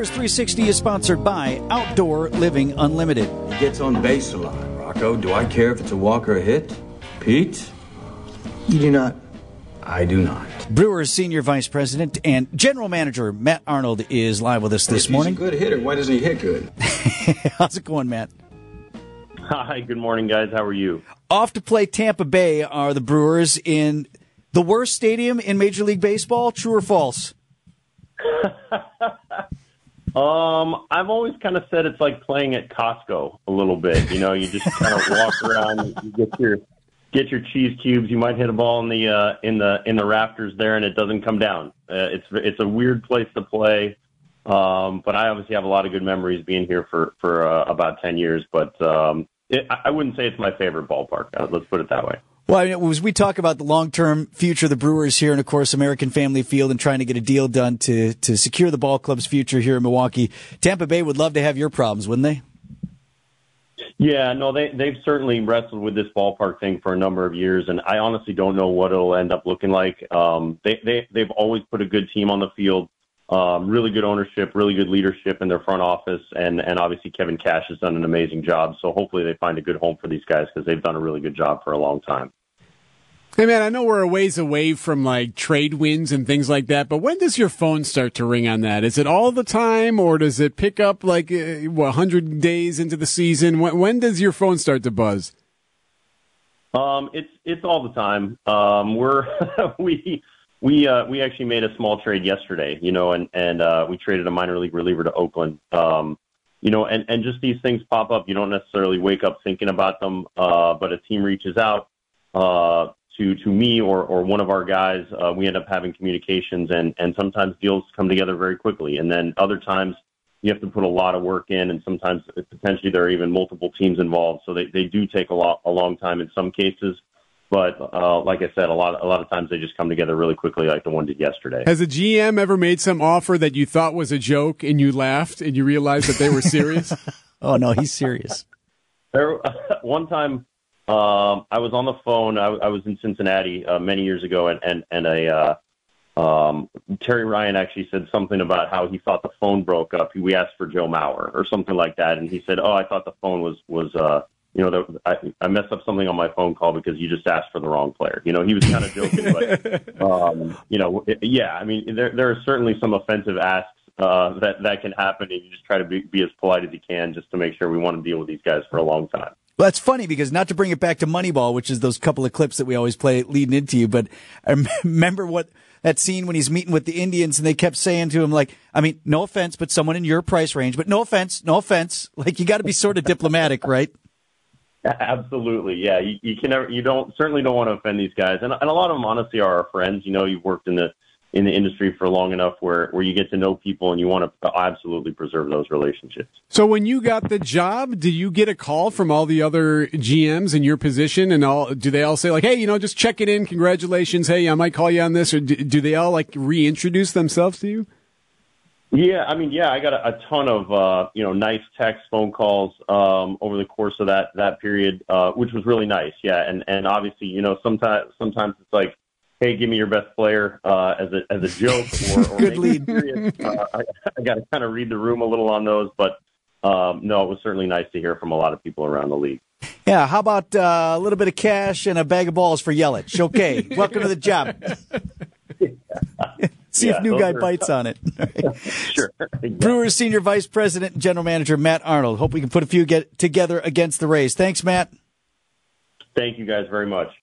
Brewers 360 is sponsored by Outdoor Living Unlimited. He gets on base a lot, Rocco. Do I care if it's a walk or a hit? Pete? You do not. I do not. Brewers senior vice president and general manager Matt Arnold is live with us this if morning. He's a good hitter. Why doesn't he hit good? How's it going, Matt? Hi, good morning, guys. How are you? Off to play Tampa Bay are the Brewers in the worst stadium in Major League Baseball. True or false? um, I've always kind of said it's like playing at Costco a little bit. You know, you just kind of walk around, you get your get your cheese cubes. You might hit a ball in the uh, in the in the rafters there, and it doesn't come down. Uh, it's it's a weird place to play. Um, but I obviously have a lot of good memories being here for for uh, about ten years. But um, it, I wouldn't say it's my favorite ballpark. Uh, let's put it that way. Well, I mean, as we talk about the long-term future of the Brewers here, and of course American Family Field, and trying to get a deal done to to secure the ball club's future here in Milwaukee, Tampa Bay would love to have your problems, wouldn't they? Yeah, no, they they've certainly wrestled with this ballpark thing for a number of years, and I honestly don't know what it'll end up looking like. Um, they they they've always put a good team on the field, um, really good ownership, really good leadership in their front office, and and obviously Kevin Cash has done an amazing job. So hopefully they find a good home for these guys because they've done a really good job for a long time. Hey man, I know we're a ways away from like trade wins and things like that, but when does your phone start to ring on that? Is it all the time, or does it pick up like uh, what hundred days into the season? When, when does your phone start to buzz? Um, it's it's all the time. Um, we're we we uh, we actually made a small trade yesterday, you know, and and uh, we traded a minor league reliever to Oakland. Um, you know, and and just these things pop up. You don't necessarily wake up thinking about them, uh, but a team reaches out. Uh, to to me or or one of our guys, uh, we end up having communications, and and sometimes deals come together very quickly, and then other times you have to put a lot of work in, and sometimes potentially there are even multiple teams involved, so they they do take a lot a long time in some cases. But uh, like I said, a lot a lot of times they just come together really quickly, like the one did yesterday. Has a GM ever made some offer that you thought was a joke and you laughed and you realized that they were serious? oh no, he's serious. There, one time um, I was on the phone. I, I was in Cincinnati uh, many years ago, and and and a uh, um, Terry Ryan actually said something about how he thought the phone broke up. We asked for Joe Mauer or something like that, and he said, "Oh, I thought the phone was was uh, you know the, I, I messed up something on my phone call because you just asked for the wrong player." You know, he was kind of joking, but um, you know, it, yeah. I mean, there there are certainly some offensive asks uh, that that can happen, and you just try to be, be as polite as you can just to make sure we want to deal with these guys for a long time. Well, that's funny because not to bring it back to Moneyball, which is those couple of clips that we always play leading into you, but I remember what that scene when he's meeting with the Indians and they kept saying to him, like, I mean, no offense, but someone in your price range, but no offense, no offense. Like, you got to be sort of diplomatic, right? Absolutely, yeah. You, you can never, you don't certainly don't want to offend these guys, and and a lot of them honestly are our friends. You know, you've worked in the in the industry for long enough where, where you get to know people and you want to absolutely preserve those relationships. So when you got the job, did you get a call from all the other GMs in your position and all, do they all say like, Hey, you know, just check it in. Congratulations. Hey, I might call you on this or do, do they all like reintroduce themselves to you? Yeah, I mean, yeah, I got a, a ton of uh, you know nice text, phone calls um, over the course of that that period, uh, which was really nice. Yeah, and and obviously, you know, sometimes sometimes it's like, hey, give me your best player uh, as a as a joke or, or good lead. Uh, I, I got to kind of read the room a little on those, but um, no, it was certainly nice to hear from a lot of people around the league. Yeah, how about uh, a little bit of cash and a bag of balls for Yelich? Okay, welcome to the job. See Yeah, if new guy are- bites on it. Sure. Brewers senior vice president and general manager Matt Arnold. Hope we can put a few get together against the Rays. Thanks, Matt. Thank you guys very much.